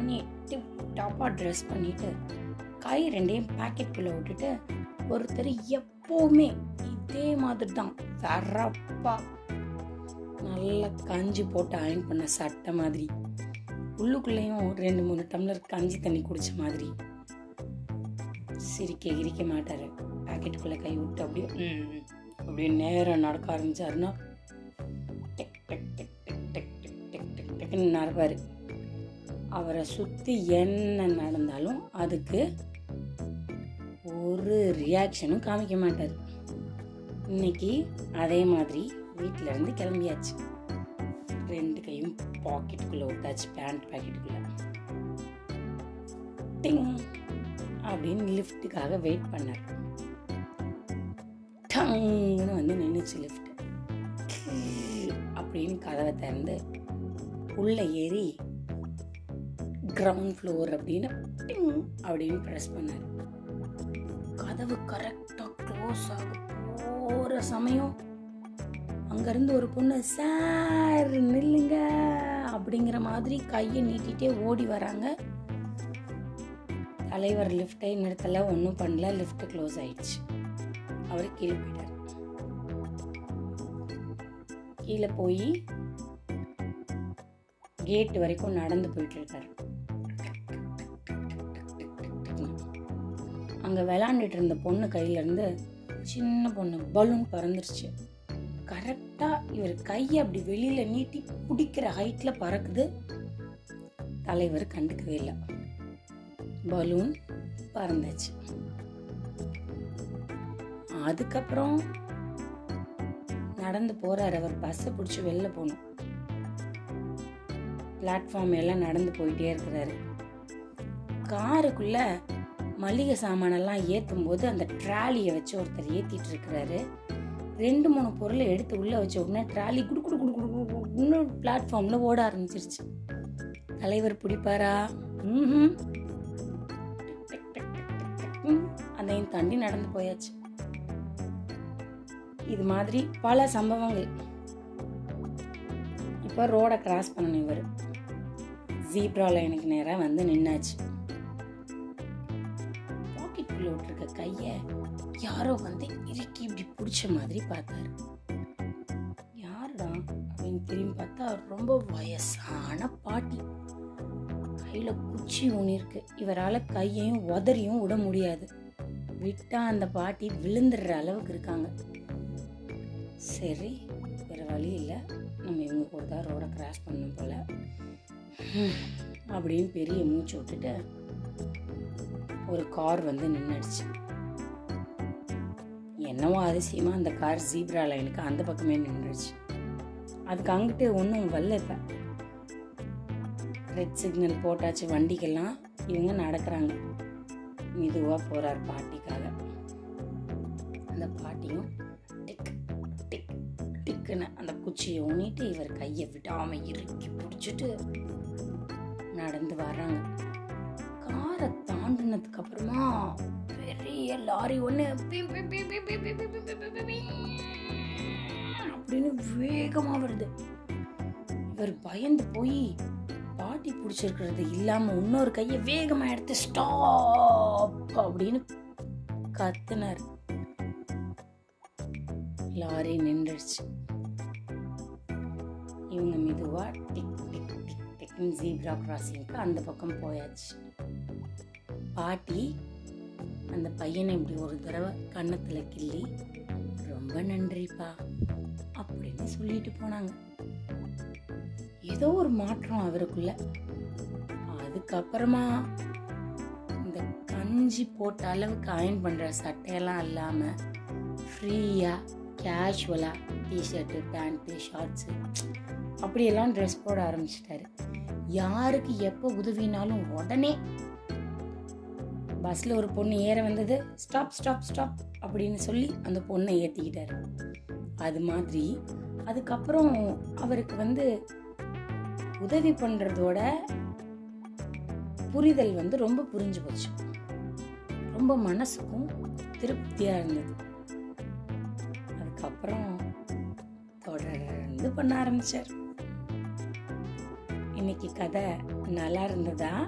பண்ணி tip டாப்பாக dress பண்ணிட்டு காய் ரெண்டையும் பாக்கெட்டுக்குள்ளே விட்டுட்டு ஒருத்தர் எப்போவுமே இதே மாதிரி தான் வரப்பா நல்லா கஞ்சி போட்டு அயன் பண்ண சட்டை மாதிரி. உள்ளுக்குள்ளேயும் ரெண்டு மூணு டம்ளர் கஞ்சி தண்ணி குடிச்ச மாதிரி. சிரிக்க கிரிக்க மாட்டார். பாக்கெட்டுக்குள்ளே கை விட்டு அப்படியே ம், அப்படியே நேரம் நடக்க ஆரம்பிச்சாருன்னா டெக் டெக் டெக் டெக் டெக் டெக் டெக் டெக் டெக்னு நடப்பார் அவரை சுற்றி என்ன நடந்தாலும் அதுக்கு ஒரு ரியாக்ஷனும் காமிக்க மாட்டார். இன்னைக்கு அதே மாதிரி வீட்டிலேருந்து கிளம்பியாச்சு. ரெண்டு கையும் பாக்கெட்டுக்குள்ளே விட்டாச்சு பேண்ட் பாக்கெட்டுக்குள்ளே டிங் அப்படின்னு லிஃப்ட்டுக்காக வெயிட் பண்ணார். டங்குன்னு வந்து நின்றுச்சு லிஃப்ட் அப்படின்னு கதவை திறந்து உள்ளே ஏறி கிரவுண்ட் ஃப்ளோர் அப்படின்னு பிங் அப்படின்னு ப்ரெஸ் பண்ணார். கதவு கரெக்டாக க்ளோஸ் ஆகும் போகிற சமயம் அங்கேருந்து ஒரு பொண்ணு சார் நில்லுங்க அப்படிங்கிற மாதிரி கையை நீட்டிகிட்டே ஓடி வராங்க. தலைவர் லிஃப்ட்டை நிறுத்தலை ஒன்றும் பண்ணல லிஃப்ட் க்ளோஸ் ஆயிடுச்சு. அவர் கீழே போயிட்டார். கீழே போய் கேட் வரைக்கும் நடந்து போயிட்டு இருக்காரு. அங்கே விளாண்டுட்டு இருந்த பொண்ணு கையிலேருந்து சின்ன பொண்ணு பலூன் பறந்துருச்சு. கரெக்டாக இவர் கையை அப்படி வெளியில் நீட்டி பிடிக்கிற ஹைட்டில் பறக்குது. தலைவர் கண்டுக்கவே இல்லை. பலூன் பறந்துச்சு. அதுக்கப்புறம் நடந்து போகிறார் அவர். பஸ்ஸை பிடிச்சி வெளில போகணும் பிளாட்ஃபார்ம் எல்லாம் நடந்து போயிட்டே இருக்கிறாரு. காருக்குள்ள மளிகை சாமானெல்லாம் ஏற்றும் போது அந்த ட்ராலியை வச்சு ஒருத்தர் ஏற்றிட்டு இருக்கிறாரு ரெண்டு மூணு பொருளை எடுத்து உள்ளே வச்ச உடனே ட்ராலி குடு குடு குடு குடு குடுன்னு பிளாட்ஃபார்மில் ஓட ஆரம்பிச்சிருச்சு. தலைவர் பிடிப்பாரா? ம், அதையும் தாண்டி நடந்து போயாச்சு. இது மாதிரி பல சம்பவங்கள். இப்போ ரோடை கிராஸ் பண்ணணும் இவர். ஜீப்ரா லைனுக்கு நேராக வந்து நின்னாச்சு. பாக்கெட்டுக்குள்ள விட்டுருக்க கையை யாரோ வந்து இறுக்கி இப்படி பிடிச்ச மாதிரி பார்த்தாரு. யாருடா? அப்படின்னு திரும்பி பார்த்தா ரொம்ப வயசான பாட்டி. கையில் குச்சி ஊனிருக்கு இவரால கையையும் உதறியும் விட முடியாது. விட்டா அந்த பாட்டி விழுந்துடுற அளவுக்கு இருக்காங்க. சரி வேற வழி இல்லை. நம்ம இவங்க கூட தான் ரோடை கிராஸ் பண்ணணும் போல. அப்படின்னு பெரிய மூச்சு விட்டுட்டு ஒரு கார் வந்து நின்றுடுச்சு என்னவோ அதிசயமாக அந்த கார் ஜீப்ரா லைனுக்கு அந்த பக்கமே நின்றுடுச்சு அதுக்கு அங்கிட்டு ஒன்றும் வரல இப்போ. ரெட் சிக்னல் போட்டாச்சு வண்டிக்கெல்லாம் இவங்க நடக்கிறாங்க. மெதுவாக போகிறார் பாட்டிக்காக. அந்த பாட்டியும் டிக் டிக் டிக்குன்னு அந்த குச்சியை ஊனிட்டு இவர் கையை விடாமல் இறுக்கி பிடிச்சிட்டு நடந்து வர்றாங்க. தாண்டினதுக்கு அப்புறமா பெரிய லாரி ஒன்று அப்படின்னு வேகமா வருது இவர் பயந்து போய் பாட்டி பிடிச்சிருக்கிறது இல்லாம இன்னொரு கையை வேகமா எடுத்து ஸ்டாப் அப்படின்னு கத்துனார் லாரி நின்றுடுச்சு இவங்க மெதுவா டிக் டிக் டிக் டிக்னு ஜீப்ரா கிராசிங்க்கு அந்த பக்கம் போயாச்சு பாட்டி அந்த பையனை இப்படி ஒரு தடவை கன்னத்தில் கிள்ளி ரொம்ப நன்றிப்பா அப்படின்னு சொல்லிட்டு போனாங்க. ஏதோ ஒரு மாற்றம் அவருக்குள்ள. அதுக்கப்புறமா இந்த கஞ்சி போட்ட அளவுக்கு அயன் பண்ணுற சட்டையெல்லாம் இல்லாமல் ஃப்ரீயாக casual t shirt pant shorts அப்படியெல்லாம் ட்ரெஸ் போட ஆரம்பிச்சிட்டாரு. யாருக்கு எப்போ உதவினாலும் உடனே பஸ்ஸில் ஒரு பொண்ணு ஏற வந்தது. ஸ்டாப் ஸ்டாப் ஸ்டாப் அப்படின்னு சொல்லி அந்த பொண்ணை ஏற்றிக்கிட்டாரு அது மாதிரி அதுக்கப்புறம் அவருக்கு வந்து உதவி பண்ணுறதோட புரிதல் வந்து ரொம்ப புரிஞ்சு போச்சு. ரொம்ப மனசுக்கும் திருப்தியாக இருந்தது. அதுக்கப்புறம் தொடர்ந்து பண்ண ஆரம்பிச்சார். இன்னைக்கு கதை நல்லா இருந்ததா?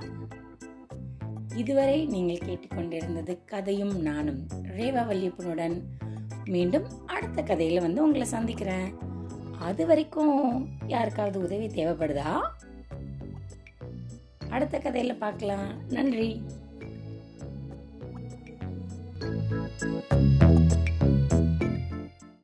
இதுவரை நீங்கள் கேட்டுக்கொண்டிருந்தது கதையும் நானும் ரேவா வல்லியப்பனுடன். மீண்டும் அடுத்த கதையில வந்து உங்களை சந்திக்கிறேன். அது வரைக்கும் யாருக்காவது உதவி தேவைப்படுதா? அடுத்த கதையில பார்க்கலாம். நன்றி.